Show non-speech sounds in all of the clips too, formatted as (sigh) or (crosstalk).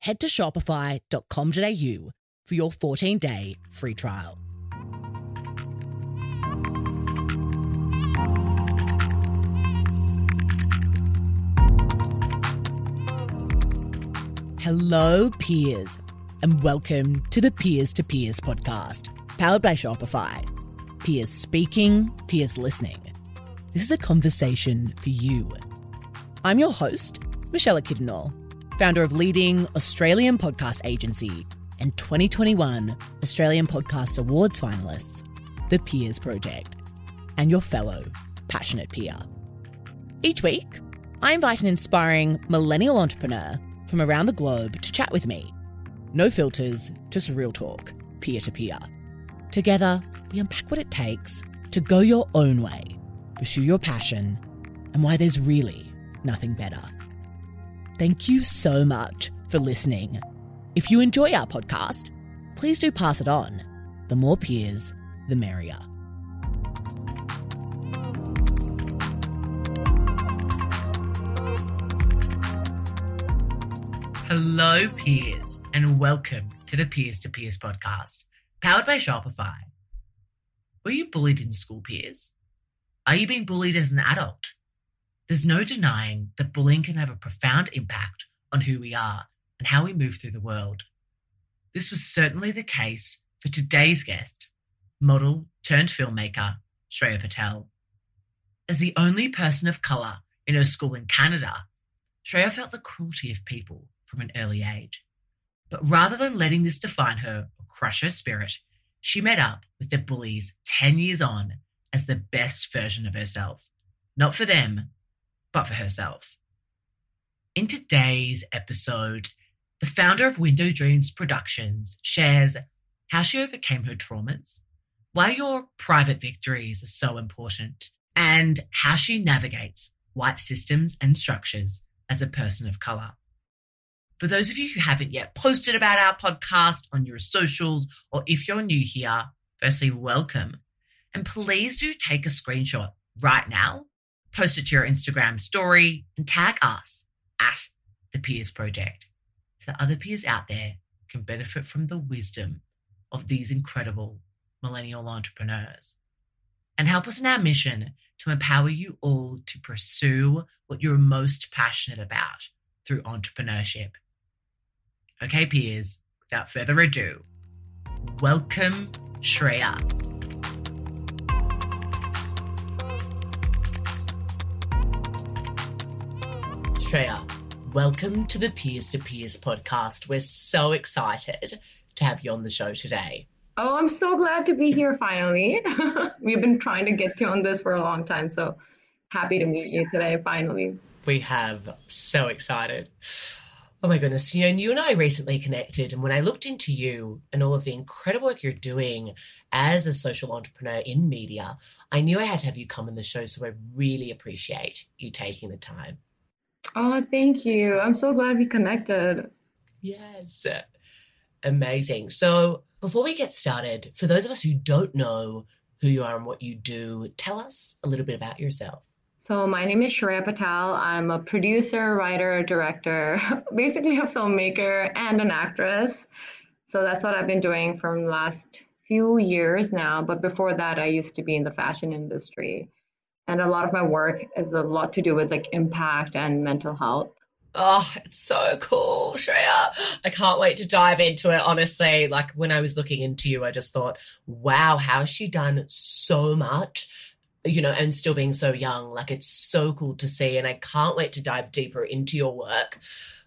head to shopify.com.au for your 14 day free trial. Hello, peers, and welcome to the Peers to Peers podcast, powered by Shopify. Peers speaking, peers listening. This is a conversation for you. I'm your host, Michelle Kidnall, founder of leading Australian podcast agency and 2021 Australian Podcast Awards finalists, The Peers Project, and your fellow passionate peer. Each week, I invite an inspiring millennial entrepreneur from around the globe to chat with me. No filters, just real talk, peer to peer. Together, we unpack what it takes to go your own way, pursue your passion, and why there's really nothing better. Thank you so much for listening. If you enjoy our podcast, please do pass it on. The more peers, the merrier. Hello, peers, and welcome to the Peers to Peers podcast, powered by Shopify. Were you bullied in school, peers? Are you being bullied as an adult? There's no denying that bullying can have a profound impact on who we are and how we move through the world. This was certainly the case for today's guest, model turned filmmaker Shreya Patel. As the only person of colour in her school in Canada, Shreya felt the cruelty of people from an early age. But rather than letting this define her or crush her spirit, she met up with the bullies 10 years on as the best version of herself. Not for them, but for herself. In today's episode, the founder of Window Dreams Productions shares how she overcame her traumas, why your private victories are so important, and how she navigates white systems and structures as a person of color. For those of you who haven't yet posted about our podcast on your socials, or if you're new here, firstly, welcome. And please do take a screenshot right now, post it to your Instagram story, and tag us at the Peers Project so that other peers out there can benefit from the wisdom of these incredible millennial entrepreneurs and help us in our mission to empower you all to pursue what you're most passionate about through entrepreneurship. Okay, peers, without further ado, welcome Shreya. Shreya, welcome to the Peers to Peers podcast. We're so excited to have you on the show today. Oh, I'm so glad to be here finally. (laughs) We've been trying to get you on this for a long time, so happy to meet you today finally. We have so excited. Oh my goodness. You know, you and I recently connected, and when I looked into you and all of the incredible work you're doing as a social entrepreneur in media, I knew I had to have you come on the show. So I really appreciate you taking the time. Oh, thank you. I'm so glad we connected. Yes. Amazing. So before we get started, for those of us who don't know who you are and what you do, tell us a little bit about yourself. So my name is Shreya Patel. I'm a producer, writer, director, (laughs) basically a filmmaker and an actress. So that's what I've been doing from the last few years now. But before that, I used to be in the fashion industry. And a lot of my work is a lot to do with like impact and mental health. Oh, it's so cool, Shreya. I can't wait to dive into it. Honestly, like when I was looking into you, I just thought, wow, how has she done so much? you know, and still being so young. Like it's so cool to see. And I can't wait to dive deeper into your work.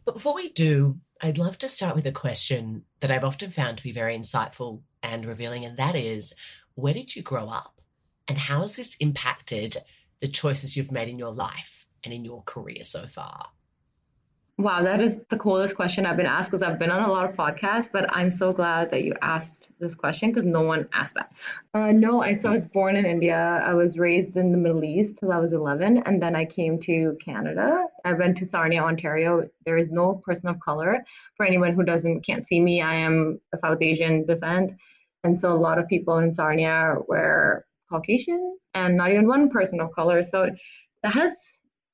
But before we do, I'd love to start with a question that I've often found to be very insightful and revealing. And that is where did you grow up? And how has this impacted the choices you've made in your life and in your career so far? Wow, that is the coolest question I've been asked because I've been on a lot of podcasts, but I'm so glad that you asked this question because no one asked that. Uh, no, I so I was born in India. I was raised in the Middle East till I was 11, and then I came to Canada. I went to Sarnia, Ontario. There is no person of color. For anyone who doesn't can't see me, I am a South Asian descent, and so a lot of people in Sarnia were Caucasian, and not even one person of color. So that has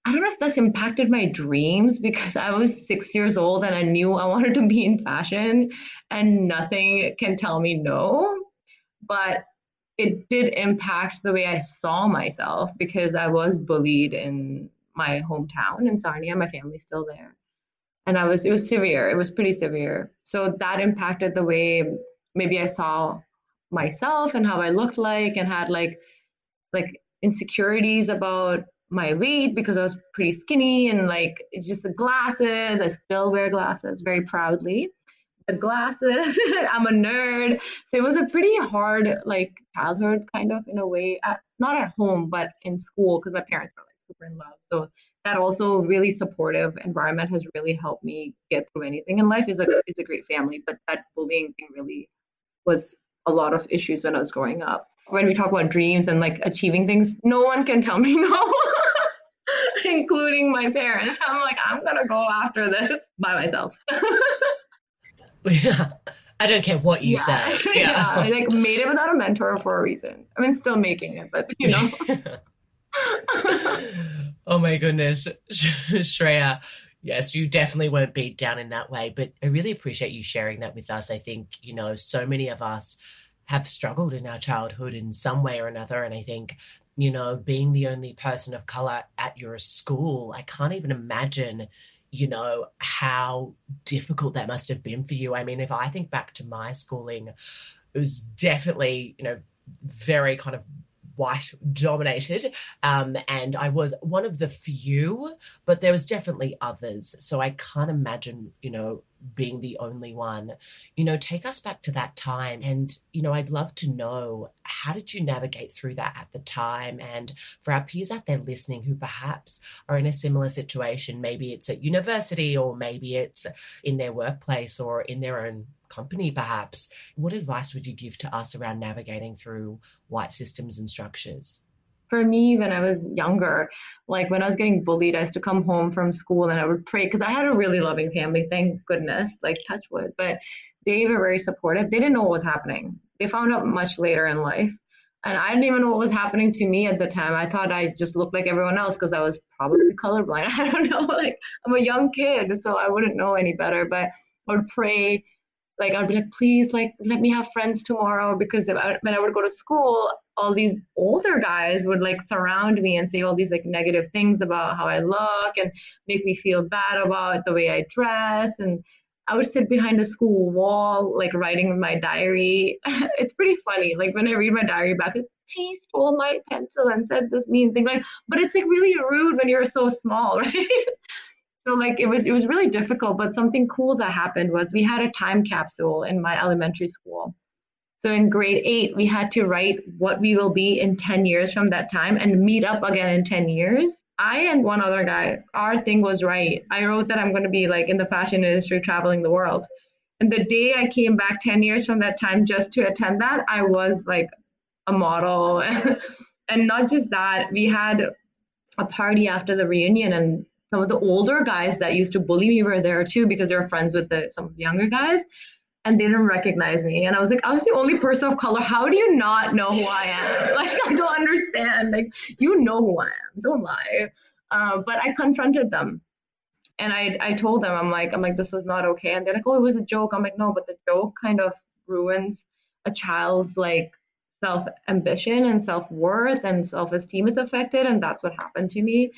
I don't know if that's impacted my dreams because I was six years old and I knew I wanted to be in fashion and nothing can tell me no. But it did impact the way I saw myself because I was bullied in my hometown in Sarnia. My family's still there. And I was, it was severe. It was pretty severe. So that impacted the way maybe I saw myself and how I looked like and had like, like insecurities about my weight because I was pretty skinny and like just the glasses. I still wear glasses very proudly. The glasses, (laughs) I'm a nerd. So it was a pretty hard like childhood kind of in a way. At, not at home, but in school because my parents were like super in love. So that also really supportive environment has really helped me get through anything in life. is a is a great family, but that bullying thing really was a lot of issues when I was growing up. When we talk about dreams and like achieving things, no one can tell me (laughs) no. (laughs) including my parents. I'm like, I'm gonna go after this by myself. (laughs) yeah. I don't care what you yeah. say. Yeah. yeah. I like made it without a mentor for a reason. I mean still making it, but you know. oh my goodness. Shreya. Yes, you definitely weren't beat down in that way, but I really appreciate you sharing that with us. I think, you know, so many of us have struggled in our childhood in some way or another. And I think you know, being the only person of color at your school, I can't even imagine, you know, how difficult that must have been for you. I mean, if I think back to my schooling, it was definitely, you know, very kind of white dominated. Um, and I was one of the few, but there was definitely others. So I can't imagine, you know, being the only one. You know, take us back to that time. And, you know, I'd love to know how did you navigate through that at the time? And for our peers out there listening who perhaps are in a similar situation, maybe it's at university or maybe it's in their workplace or in their own company, perhaps. What advice would you give to us around navigating through white systems and structures? For me, when I was younger, like when I was getting bullied, I used to come home from school and I would pray because I had a really loving family, thank goodness, like touch wood. But they were very supportive. They didn't know what was happening. They found out much later in life. And I didn't even know what was happening to me at the time. I thought I just looked like everyone else because I was probably (laughs) colorblind. (laughs) I don't know. Like I'm a young kid, so I wouldn't know any better. But I would pray like I'd be like, please, like let me have friends tomorrow because I, when I would go to school, all these older guys would like surround me and say all these like negative things about how I look and make me feel bad about the way I dress and I would sit behind a school wall, like writing my diary. (laughs) it's pretty funny. Like when I read my diary back, she stole my pencil and said this mean thing. Like, but it's like really rude when you're so small, (laughs) right? So like it was it was really difficult, but something cool that happened was we had a time capsule in my elementary school. So in grade eight, we had to write what we will be in 10 years from that time and meet up again in 10 years. I and one other guy, our thing was right. I wrote that I'm going to be like in the fashion industry traveling the world. And the day I came back 10 years from that time just to attend that, I was like a model. (laughs) and not just that, we had a party after the reunion and some of the older guys that used to bully me were there too because they were friends with the, some of the younger guys and they didn't recognize me. And i was like i was the only person of color. How do you not know who i am? (laughs) Like i don't understand. Like you know who i am. Don't lie. Uh, but i confronted them. And I, I told them i'm like i'm like this was not okay. And they're like oh it was a joke. I'm like no but the joke kind of ruins a child's like self ambition and self worth and self esteem is affected. And that's what happened to me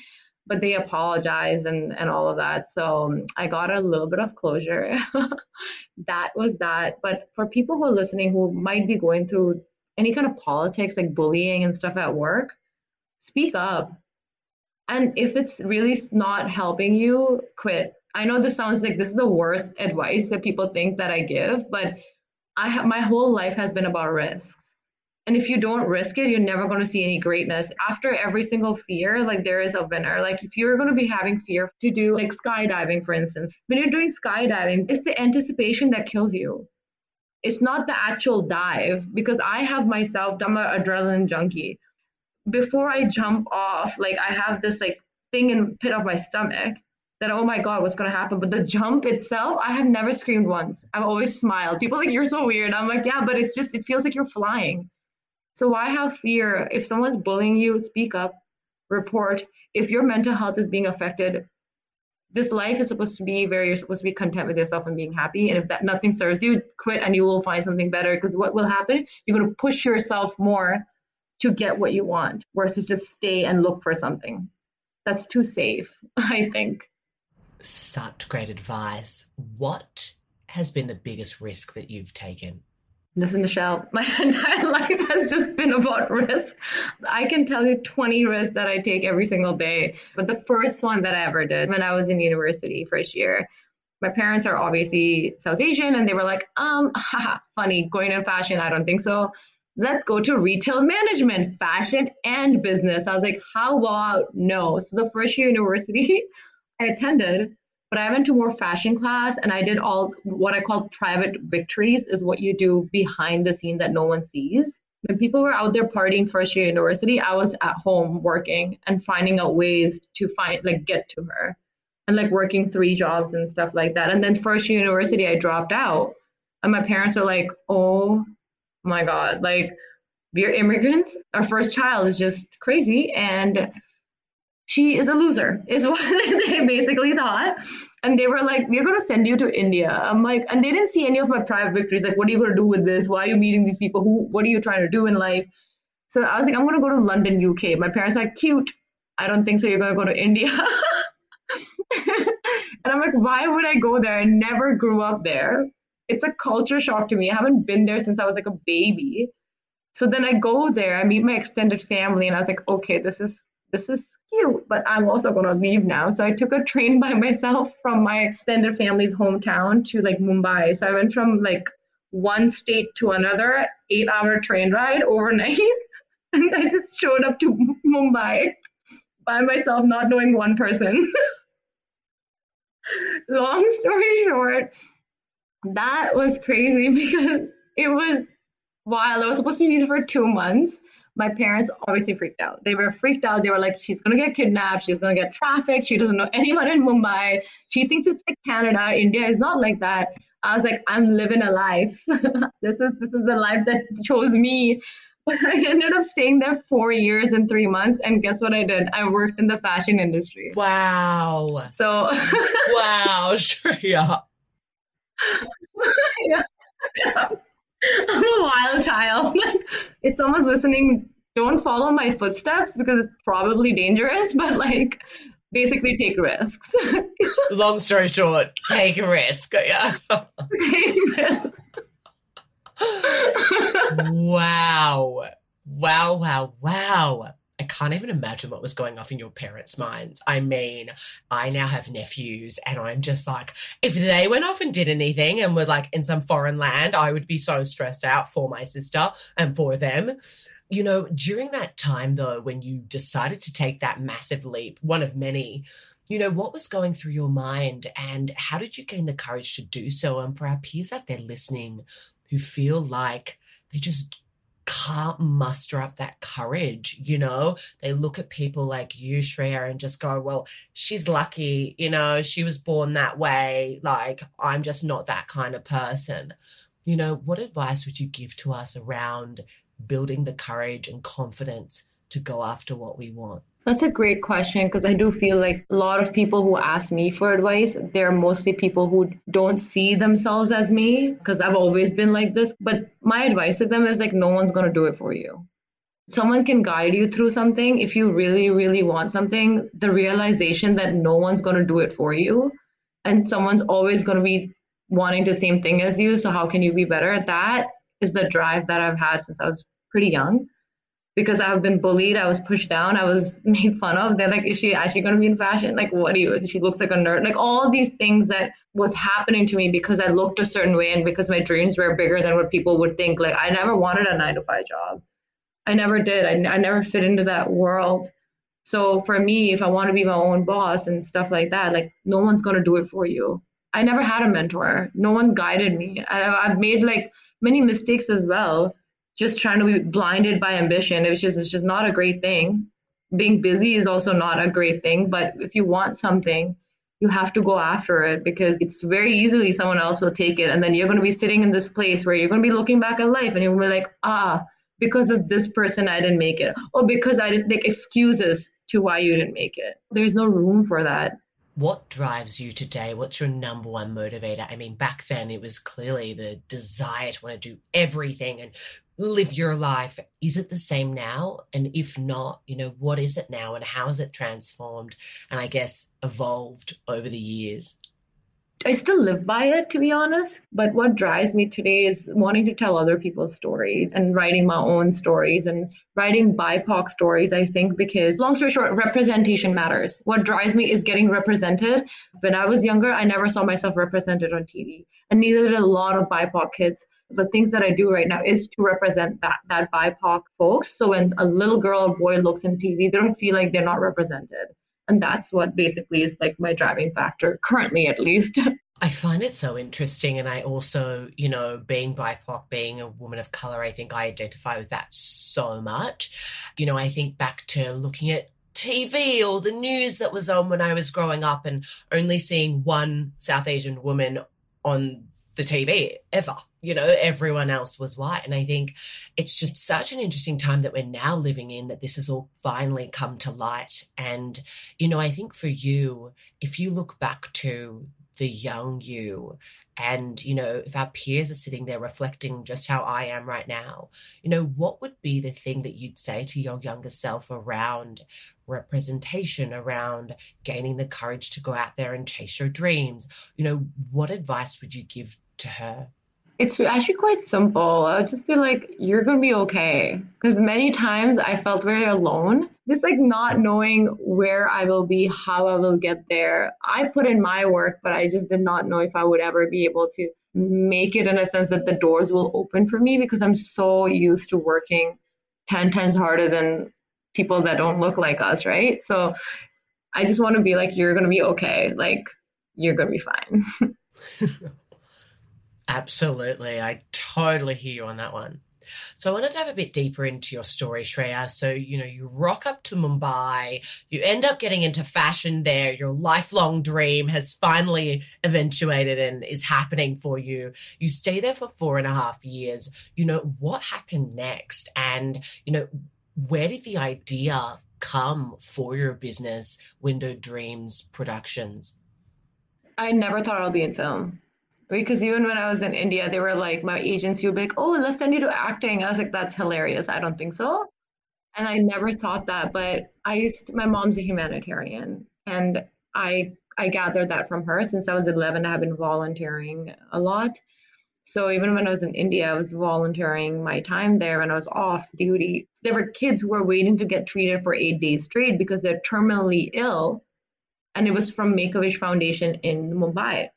but they apologized and and all of that. So um, i got a little bit of closure. (laughs) That was that. But for people who are listening who might be going through any kind of politics like bullying and stuff at work speak up. And if it's really not helping you quit. I know this sounds like this is the worst advice that people think that i give but i my whole life has been about risks And if you don't risk it, you're never going to see any greatness. After every single fear, like there is a winner. Like if you're going to be having fear to do like skydiving, for instance, when you're doing skydiving, it's the anticipation that kills you. It's not the actual dive because I have myself, I'm an adrenaline junkie. Before I jump off, like I have this like thing in pit of my stomach that oh my god what's going to happen but the jump itself i have never screamed once i've always smiled people like you're so weird i'm like yeah but it's just it feels like you're flying so why have fear? If someone's bullying you speak up report. If your mental health is being affected this life is supposed to be where you're supposed to be content with yourself and being happy. And if that nothing serves you quit and you will find something better. Because what will happen? You're going to push yourself more to get what you want versus just stay and look for something. That's too safe (laughs) i think. Such great advice. What has been the biggest risk that you've taken? Listen, Michelle, (laughs) my entire life has just been about risk. I can tell you 20 risks that I take every single day. But the first one that I ever did when I was in university first year, my parents are obviously South Asian and they were like, um, (laughs) haha, funny, going in fashion, I don't think so. Let's go to retail management, fashion and business. I was like, how about no? So the first year university, (laughs) I attended, but I went to more fashion class and I did all what I call private victories, is what you do behind the scene that no one sees. When people were out there partying first year university, I was at home working and finding out ways to find like get to her and like working three jobs and stuff like that. And then first year university, I dropped out. And my parents are like, oh my God, like we're immigrants. Our first child is just crazy. And she is a loser, is (laughs) what they basically thought. And they were like, we're going to send you to India. I'm like, and they didn't see any of my private victories. Like, what are you going to do with this? Why are you meeting these people? Who, what are you trying to do in life? So I was like, I'm going to go to London, UK. My parents are like, cute. I don't think so. You're going to go to India. (laughs) and I'm like, why would I go there? I never grew up there. It's a culture shock to me. I haven't been there since I was like a baby. So then I go there, I meet my extended family, and I was like, okay, this is this is cute, but I'm also to leave now. So I took a train by myself from my extended family's hometown to like Mumbai. So I went from like one state to another, eight hour train ride overnight. (laughs) and I just showed up to Mumbai by myself, not knowing one person. (laughs) Long story short, that was crazy (laughs) because it was while I was supposed to be there for two months my parents obviously freaked out. They were freaked out. They were like, she's going to get kidnapped. She's going to get trafficked. She doesn't know anyone in Mumbai. She thinks it's like Canada. India is not like that. I was like, I'm living a life. (laughs) this is this is the life that chose me. (laughs) But I ended up staying there four years and three months. And guess what I did? I worked in the fashion industry. Wow. So (laughs) Wow, Shreya. yeah. yeah. (laughs) I'm a wild child. (laughs) Like, if someone's listening, don't follow my footsteps because it's probably dangerous, (laughs) but like, basically take risks. Long story short, take a risk. Yeah. wow. Wow, wow, wow. I can't even imagine what was going off in your parents' minds. I mean, I now have nephews, and I'm just like, if they went off and did anything and were like in some foreign land, I would be so stressed out for my sister and for them. You know, during that time, though, when you decided to take that massive leap, one of many, you know, what was going through your mind and how did you gain the courage to do so? And for our peers out there listening who feel like they just can't muster up that courage, you know? They look at people like you, Shreya, and just go, well, she's lucky, you know, she was born that way. Like, I'm just not that kind of person. You know, what advice would you give to us around building the courage and confidence to go after what we want? That's a great question because I do feel like a lot of people who ask me for advice, they're mostly people who don't see themselves as me because I've always been like this. But my advice to them is like, no one's going to do it for you. Someone can guide you through something if you really, really want something. The realization that no one's going to do it for you and someone's always going to be wanting the same thing as you. So, how can you be better? That is the drive that I've had since I was pretty young because I've been bullied, I was pushed down, I was (laughs) made fun of. They're like, is she actually going to be in fashion? Like, what do you? She looks like a nerd. Like all these things that was happening to me because I looked a certain way and because my dreams were bigger than what people would think. Like I never wanted a nine to five job. I never did. I, I never fit into that world. So for me, if I want to be my own boss and stuff like that, like no one's going to do it for you. I never had a mentor. No one guided me. I, I've made like many mistakes as well, just trying to be blinded by ambition. It was just, it's just not a great thing. Being busy is also not a great thing. But if you want something, you have to go after it because it's very easily someone else will take it. And then you're going to be sitting in this place where you're going to be looking back at life and to be like, ah, because of this person, I didn't make it. Or because I didn't like excuses to why you didn't make it. There's no room for that. What drives you today? What's your number one motivator? I mean, back then it was clearly the desire to want to do everything and live your life. Is it the same now? And if not, you know, what is it now and how has it transformed and I guess evolved over the years? I still live by it, to be honest. But what drives me today is wanting to tell other people's stories and writing my own stories and writing BIPOC stories, I think, because long story short, representation matters. What drives me is getting represented. When I was younger, I never saw myself represented on TV, and neither did a lot of BIPOC kids. The things that I do right now is to represent that that BIPOC folks. So when a little girl or boy looks in TV, they don't feel like they're not represented and that's what basically is like my driving factor currently at least (laughs) I find it so interesting. And I also, you know, being BIPOC, being a woman of color, I think I identify with that so much. You know, I think back to looking at TV or the news that was on when I was growing up and only seeing one South Asian woman on the TV ever. You know, everyone else was white. And I think it's just such an interesting time that we're now living in that this has all finally come to light. And, you know, I think for you, if you look back to the young you and you know if our peers are sitting there reflecting just how i am right now you know what would be the thing that you'd say to your younger self around representation around gaining the courage to go out there and chase your dreams you know what advice would you give to her it's actually quite simple. I would just be like, you're going to be okay. Because many times I felt very alone, just like not knowing where I will be, how I will get there. I put in my work, but I just did not know if I would ever be able to make it in a sense that the doors will open for me because I'm so used to working 10 times harder than people that don't look like us, right? So I just want to be like, you're going to be okay. Like, you're going to be fine. (laughs) Absolutely. I totally hear you on that one. So I want to dive a bit deeper into your story, Shreya. So, you know, you rock up to Mumbai, you end up getting into fashion there. Your lifelong dream has finally eventuated and is happening for you. You stay there for four and a half years. You know, what happened next? And, you know, where did the idea come for your business, Window Dreams Productions? I never thought I'll be in film because even when I was in India, they were like, my agency would be like, oh, let's send you to acting. I was like, that's hilarious. I don't think so. And I never thought that, but I used to, my mom's a humanitarian and I I gathered that from her since I was 11. I have been volunteering a lot. So even when I was in India, I was volunteering my time there when I was off duty. There were kids who were waiting to get treated for eight days straight because they're terminally ill. And it was from Make-A-Wish Foundation in Mumbai.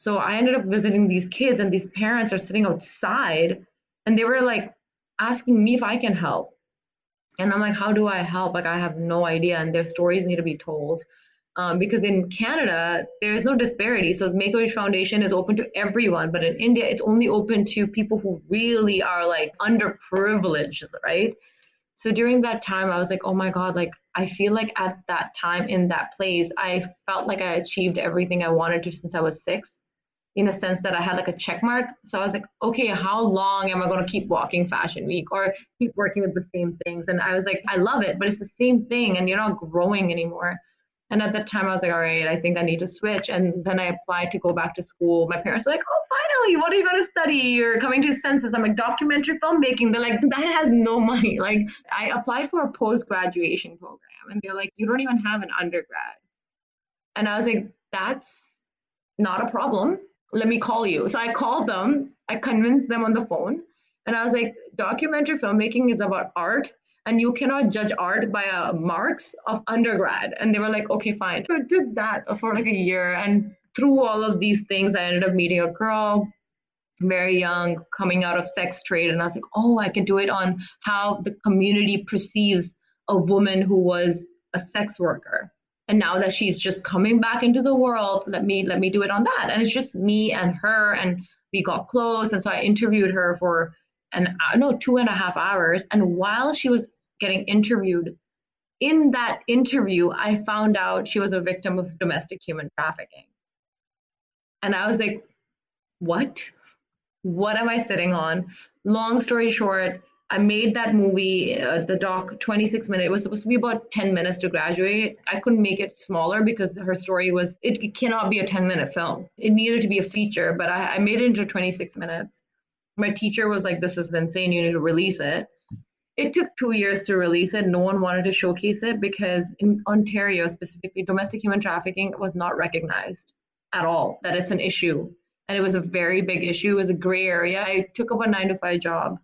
So I ended up visiting these kids, and these parents are sitting outside, and they were like asking me if I can help. And I'm like, how do I help? Like, I have no idea. And their stories need to be told. Um, because in Canada, there's no disparity. So Make a Wish Foundation is open to everyone, but in India, it's only open to people who really are like underprivileged, right? So during that time, I was like, oh my God, like I feel like at that time in that place, I felt like I achieved everything I wanted to since I was six in a sense that I had like a check mark. So I was like, okay, how long am I going to keep walking Fashion Week or keep working with the same things? And I was like, I love it, but it's the same thing and you're not growing anymore. And at that time, I was like, all right, I think I need to switch. And then I applied to go back to school. My parents were like, oh, finally, what are you going to study? You're coming to census. I'm like, documentary filmmaking. They're like, that has no (laughs) money. Like, I applied for a post graduation program, and they're like, you don't even have an undergrad. And I was like, that's not a problem let me call you. So I called them, I convinced them on the phone, and I was like, documentary filmmaking is about art, and you cannot judge art by a marks of undergrad. And they were like, okay, fine. So I did that for like a year, and through all of these things, I ended up meeting a girl. very young, coming out of sex trade. And I was like, oh, I can do it on how the community perceives a woman who was a sex worker. And now that she's just coming back into the world, let me let me do it on that. And it's just me and her, and we got close. And so I interviewed her for an uh, no two and a half hours. And while she was getting interviewed, in that interview, I found out she was a victim of domestic human trafficking. And I was like, what? What am I sitting on? Long story short, I made that movie, uh, the doc, 26 minutes. It was supposed to be about 10 minutes to graduate. I couldn't make it smaller because her story was, it, cannot be a 10 minute film. It needed to be a feature, but I, I made it into 26 minutes. My teacher was like, this is insane. You need to release it. It took two years to release it. No one wanted to showcase it because in Ontario, specifically, domestic human trafficking was not recognized at all, that it's an issue. And it was a very big issue. It was a gray area. I took up a nine to five job.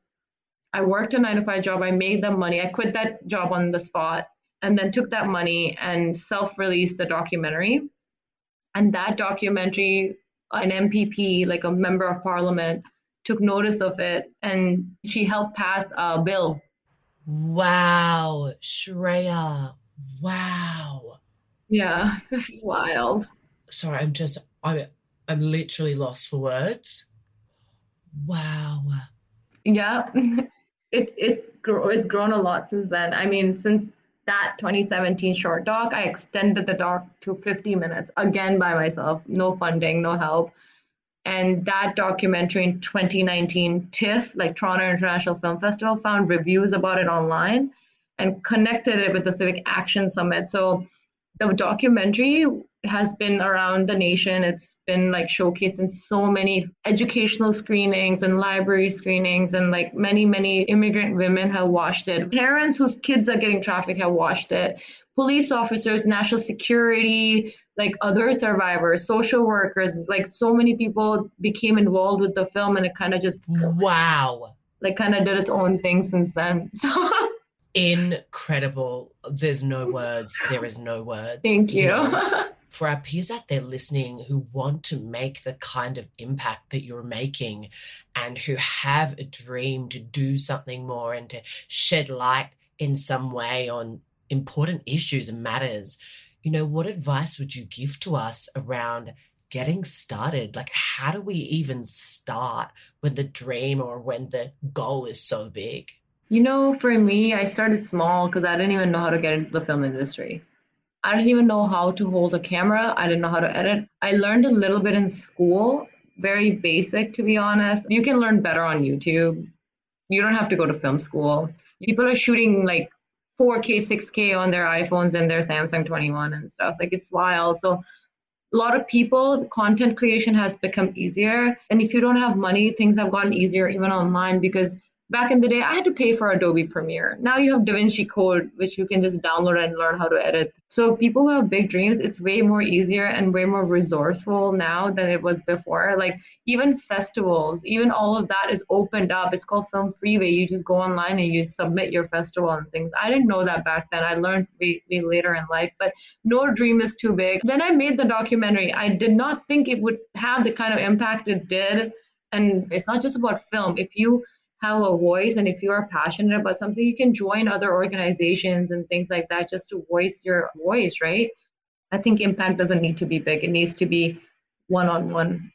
I worked a nine to five job. I made the money. I quit that job on the spot and then took that money and self released the documentary. And that documentary, an MPP, like a member of parliament, took notice of it and she helped pass a bill Wow, Shreya. Wow. Yeah, (laughs) it's wild. Sorry, I'm just I'm I'm literally lost for words. Wow. Yeah. (laughs) It's it's it's grown a lot since then. I mean, since that 2017 short doc, I extended the doc to 50 minutes again by myself, no funding, no help. And that documentary in 2019, TIFF, like Toronto International Film Festival, found reviews about it online and connected it with the Civic Action Summit. So the documentary has been around the nation. It's been like showcased in so many educational screenings and library screenings, and like many, many immigrant women have watched it. Parents whose kids are getting trafficked have watched it. Police officers, national security, like other survivors, social workers, like so many people became involved with the film and it kind of just wow. Like kind of did its own thing since then. (laughs) So incredible. There's no words. There is no words. Thank you. you know, (laughs) for our peers out there listening who want to make the kind of impact that you're making and who have a dream to do something more and to shed light in some way on important issues and matters, you know, what advice would you give to us around getting started? Like, how do we even start when the dream or when the goal is so big? You know, for me, I started small because I didn't even know how to get into the film industry. I didn't even know how to hold a camera. I didn't know how to edit. I learned a little bit in school, very basic, to be honest. You can learn better on YouTube. You don't have to go to film school. People are shooting like 4K, 6K on their iPhones and their Samsung 21 and stuff. Like it's wild. So a lot of people, content creation has become easier. And if you don't have money, things have gotten easier even online because back in the day, I had to pay for Adobe Premiere. Now you have DaVinci Code, which you can just download and learn how to edit. So people who have big dreams, it's way more easier and way more resourceful now than it was before. Like even festivals, even all of that is opened up. It's called Film Freeway. You just go online and you submit your festival and things. I didn't know that back then. I learned way, way later in life, but no dream is too big. When I made the documentary. I did not think it would have the kind of impact it did. And it's not just about film. If you have a voice and if you are passionate about something you can join other organizations and things like that just to voice your voice right? I think impact doesn't need to be big. It needs to be one on one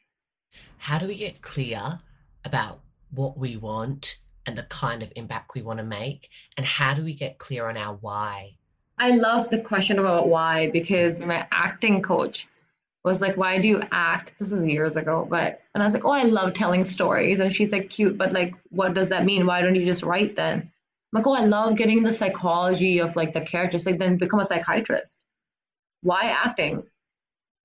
how do we get clear about what we want and the kind of impact we want to make? And how do we get clear on our why? I love the question about why because my acting coach was like, why do you act? This is years ago, but and I was like, oh, I love telling stories. And she's like, cute, but like, what does that mean? Why don't you just write then? I'm like, oh, I love getting the psychology of like the characters. Like, then become a psychiatrist. Why acting?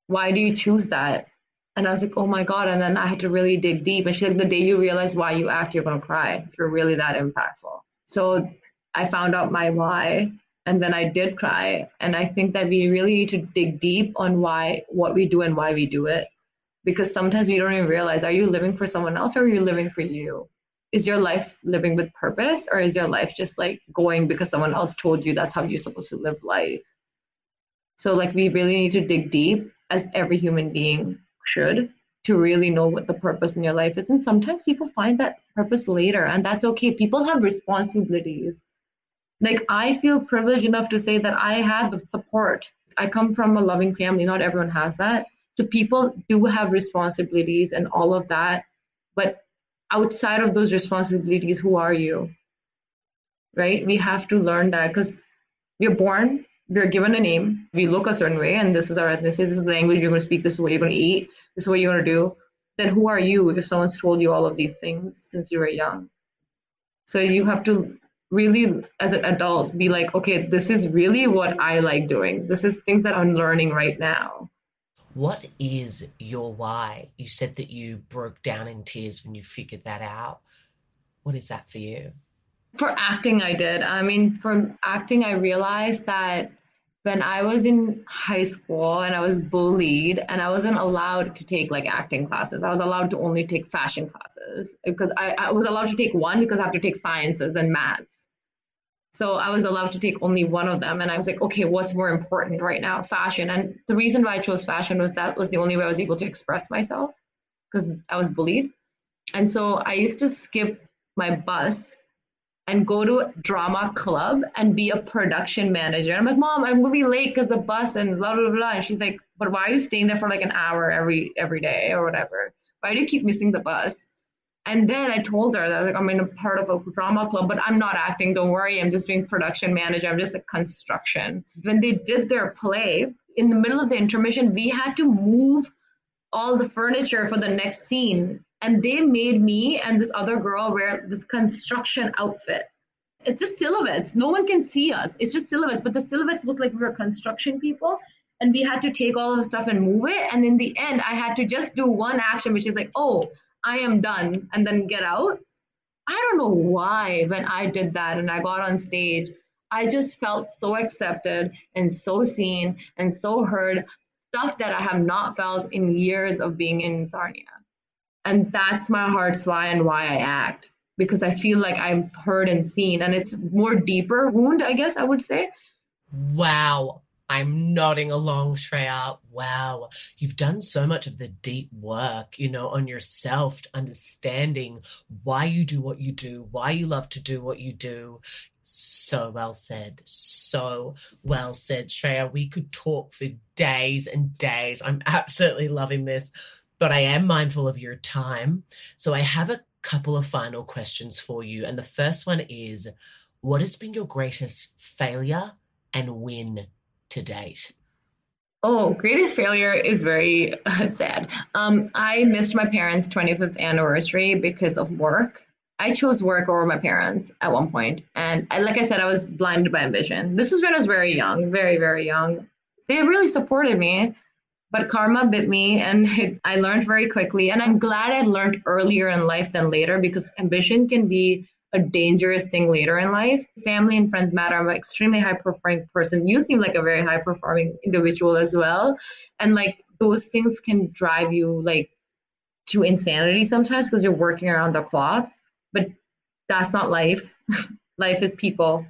Why do you choose that? And I was like, oh my God. And then I had to really dig deep. And she's like, the day you realize why you act, you're going to cry if you're really that impactful. So I found out my why and then I did cry. And I think that we really need to dig deep on why what we do and why we do it. Because sometimes we don't even realize are you living for someone else or are you living for you? Is your life living with purpose or is your life just like going because someone else told you that's how you're supposed to live life? So, like, we really need to dig deep, as every human being should, to really know what the purpose in your life is. And sometimes people find that purpose later, and that's okay. People have responsibilities. Like, I feel privileged enough to say that I had the support. I come from a loving family, not everyone has that. So, people do have responsibilities and all of that. But outside of those responsibilities, who are you? Right? We have to learn that because we're born we're given a name, we look a certain way, and this is our ethnicity, this is the language you're going to speak, this is what you're going to eat, this is what you're going to do, then who are you if someone's told you all of these things since you were young? So you have to really, as an adult, be like, okay, this is really what I like doing. This is things that I'm learning right now. What is your why? You said that you broke down in tears when you figured that out. What is that for you? For acting, I did. I mean, for acting, I realized that when I was in high school and I was bullied and I wasn't allowed to take like acting classes. I was allowed to only take fashion classes because I, I was allowed to take one because I have to take sciences and maths. So I was allowed to take only one of them. And I was like, okay, what's more important right now? Fashion. And the reason why I chose fashion was that was the only way I was able to express myself because I was bullied. And so I used to skip my bus and go to drama club and be a production manager. And I'm like, Mom, I'm gonna be late because the bus and blah blah blah. And she's like, But why are you staying there for like an hour every every day or whatever? Why do you keep missing the bus? And then I told her that like I'm in a part of a drama club, but I'm not acting. Don't worry, I'm just doing production manager. I'm just a construction. When they did their play, in the middle of the intermission, we had to move all the furniture for the next scene and they made me and this other girl wear this construction outfit. It's just silhouettes. No one can see us. It's just silhouettes, but the silhouettes looked like we were construction people. And we had to take all of the stuff and move it. And in the end, I had to just do one action, which is like, oh, I am done, and then get out. I don't know why when I did that and I got on stage, I just felt so accepted and so seen and so heard, stuff that I have not felt in years of being in Sarnia. And that's my heart's why and why I act because I feel like I've heard and seen, and it's more deeper wound, I guess I would say. Wow. I'm nodding along, Shreya. Wow. You've done so much of the deep work, you know, on yourself, understanding why you do what you do, why you love to do what you do. So well said. So well said, Shreya. We could talk for days and days. I'm absolutely loving this but I am mindful of your time. So I have a couple of final questions for you. And the first one is what has been your greatest failure and win to date? Oh, greatest failure is very uh, (laughs) sad. Um, I missed my parents' 25th anniversary because of work. I chose work over my parents at one point, and I, like I said, I was blinded by ambition. This was when I was very young, very very young. They really supported me, but karma bit me and (laughs) it, I learned very quickly. And I'm glad I learned earlier in life than later because ambition can be a dangerous thing later in life. Family and friends matter. I'm an extremely high performing person. You seem like a very high performing individual as well. And like those things can drive you like to insanity sometimes because you're working around the clock. But that's not life. (laughs) life is people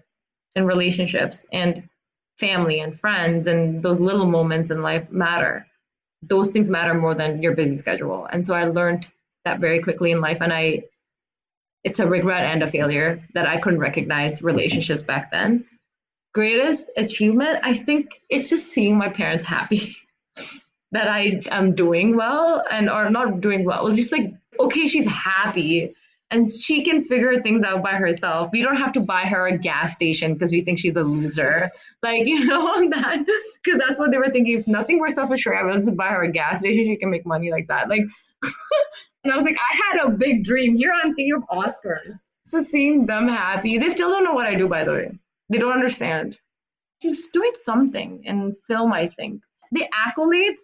and relationships. And family and friends and those little moments in life matter. Those things matter more than your busy schedule. And so I learned that very quickly in life. And I, it's a regret and a failure that I couldn't recognize relationships back then. Greatest achievement, I think, is just seeing my parents happy (laughs) that I am doing well and are not doing well. It's just like, okay, she's happy and she can figure things out by herself. We don't have to buy her a gas station because we think she's a loser. Like, (laughs) you know, that because that's what they were thinking. If nothing works out for sure, let's just buy her a gas station. She can make money like that. Like, (laughs) and I was like, I had a big dream. Here I'm thinking of Oscars. So seeing them happy, they still don't know what I do, by the way. They don't understand. She's doing something in film, I think. The accolades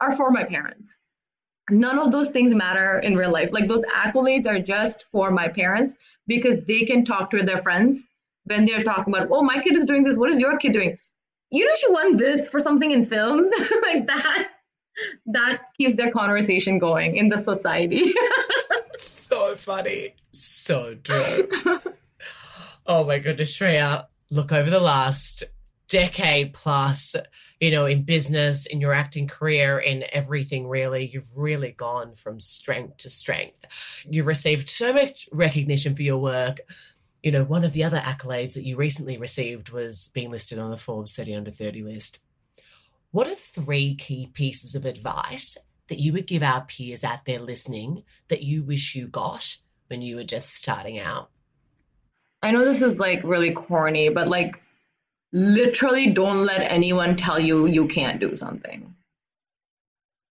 are for my parents none of those things matter in real life. Like those accolades are just for my parents because they can talk to their friends when they're talking about, oh, my kid is doing this. What is your kid doing? You know, she won this for something in film (laughs) like that. That keeps their conversation going in the society. (laughs) so funny. So true. oh my goodness, Shreya. Look, over the last decade plus, you know, in business, in your acting career, in everything really. You've really gone from strength to strength. You've received so much recognition for your work. You know, one of the other accolades that you recently received was being listed on the Forbes 30 under 30 list. What are three key pieces of advice that you would give our peers out there listening that you wish you got when you were just starting out? I know this is like really corny, but like literally don't let anyone tell you you can't do something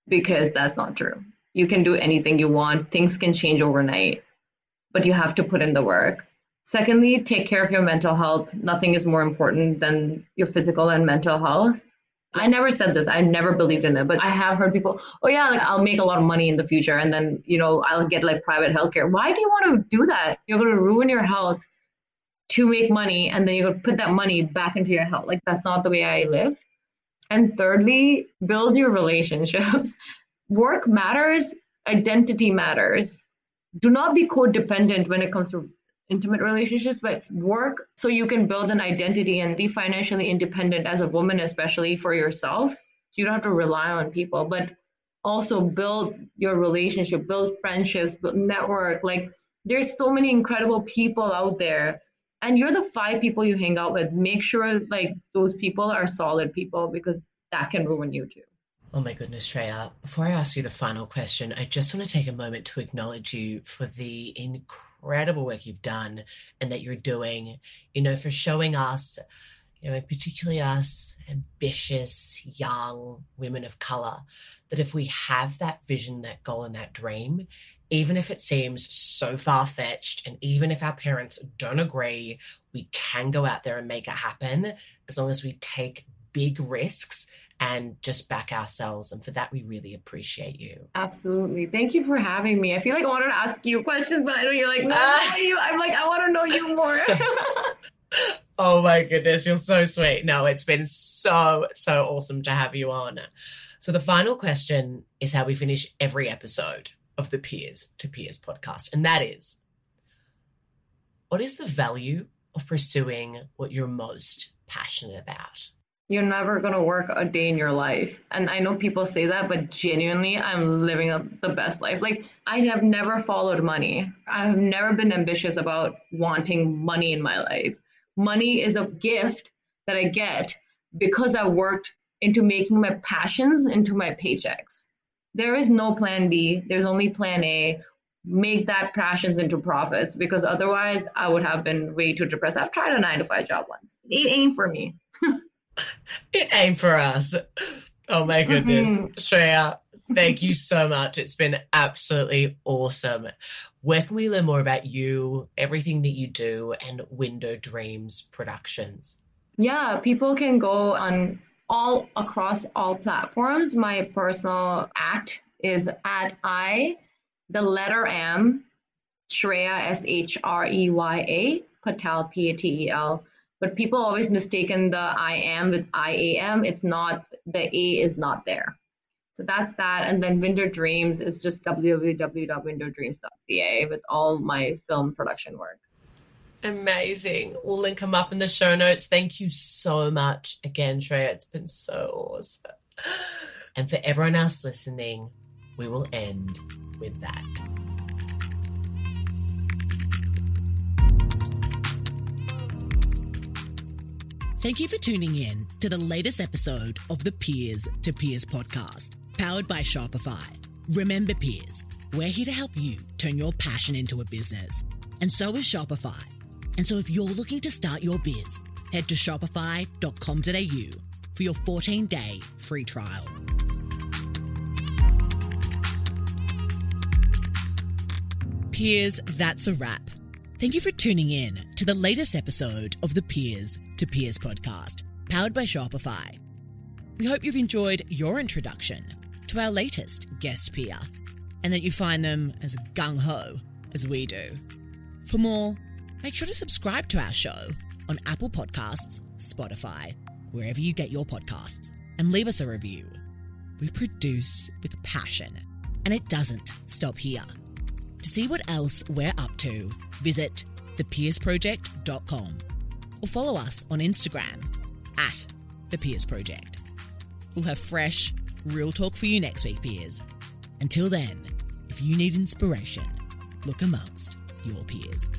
because that's not true. You can do anything you want, things can change overnight, but you have to put in the work. Secondly, take care of your mental health. Nothing is more important than your physical and mental health. I never said this. I never believed in it, but I have heard people, oh yeah, like I'll make a lot of money in the future and then, you know, I'll get like private healthcare. Why do you want to do that? You're going to ruin your health to make money and then to put that money back into your health. Like that's not the way I live. And thirdly, build your relationships. (laughs) Work matters, identity matters. Do not be codependent when it comes to intimate relationships, but work so you can build an identity and be financially independent as a woman, especially for yourself. So you don't have to rely on people, but also build your relationship, build friendships, build network. Like there's so many incredible people out there. And you're the five people you hang out with. Make sure like those people are solid people because that can ruin you too. Oh my goodness, Shreya. Before I ask you the final question, I just want to take a moment to acknowledge you for the incredible incredible work you've done and that you're doing, you know, for showing us, you know, particularly us ambitious young women of color, that if we have that vision, that goal, and that dream, even if it seems so far fetched, and even if our parents don't agree, we can go out there and make it happen as long as we take big risks and just back ourselves. And for that, we really appreciate you. Absolutely. Thank you for having me. I feel like I wanted to ask you questions, but I know you're like, (laughs) no, uh, you. I'm like, I want to know you more. (laughs) oh my goodness, you're so sweet. No, it's been so, so awesome to have you on. So the final question is how we finish every episode of the Peers to Peers podcast. And that is what is the value of pursuing what you're most passionate about? you're never going to work a day in your life. And I know people say that, but genuinely, I'm living the best life. Like, I have never followed money. I have never been ambitious about wanting money in my life. Money is a gift that I get because I worked into making my passions into my paychecks. There is no plan B, there's only plan A. Make that passions into profits because otherwise, I would have been way too depressed. I've tried a nine to five job once. It ain't for me. (laughs) it ain't for us. Oh my goodness. Mm-hmm. Shreya, thank you so much. It's been absolutely awesome. Where can we learn more about you, everything that you do, and Window Dreams Productions? Yeah, people can go on all across all platforms. My personal act is at I, the letter M, Shreya, S H R E Y A, Patel, P A T E L but people always mistaken the I am with I am. It's not, the A is not there. So that's that. And then Window Dreams is just www.windowdreams.ca with all my film production work. Amazing. We'll link them up in the show notes. Thank you so much again, Shreya. It's been so awesome. (gasps) And for everyone else listening, we will end with that. Thank you for tuning in to the latest episode of the Peers to Peers podcast, powered by Shopify. Remember, peers, we're here to help you turn your passion into a business. And so is Shopify. And so if you're looking to start your biz, head to shopify.com.au for your 14 day free trial. Peers, that's a wrap. Thank you for tuning in to the latest episode of the Peers to Peers podcast, powered by Shopify. We hope you've enjoyed your introduction to our latest guest peer and that you find them as gung ho as we do. For more, make sure to subscribe to our show on Apple Podcasts, Spotify, wherever you get your podcasts, and leave us a review. We produce with passion, and it doesn't stop here. To see what else we're up to, visit thepeersproject.com or follow us on Instagram at the Peers Project. We'll have fresh, real talk for you next week, peers. Until then, if you need inspiration, look amongst your peers.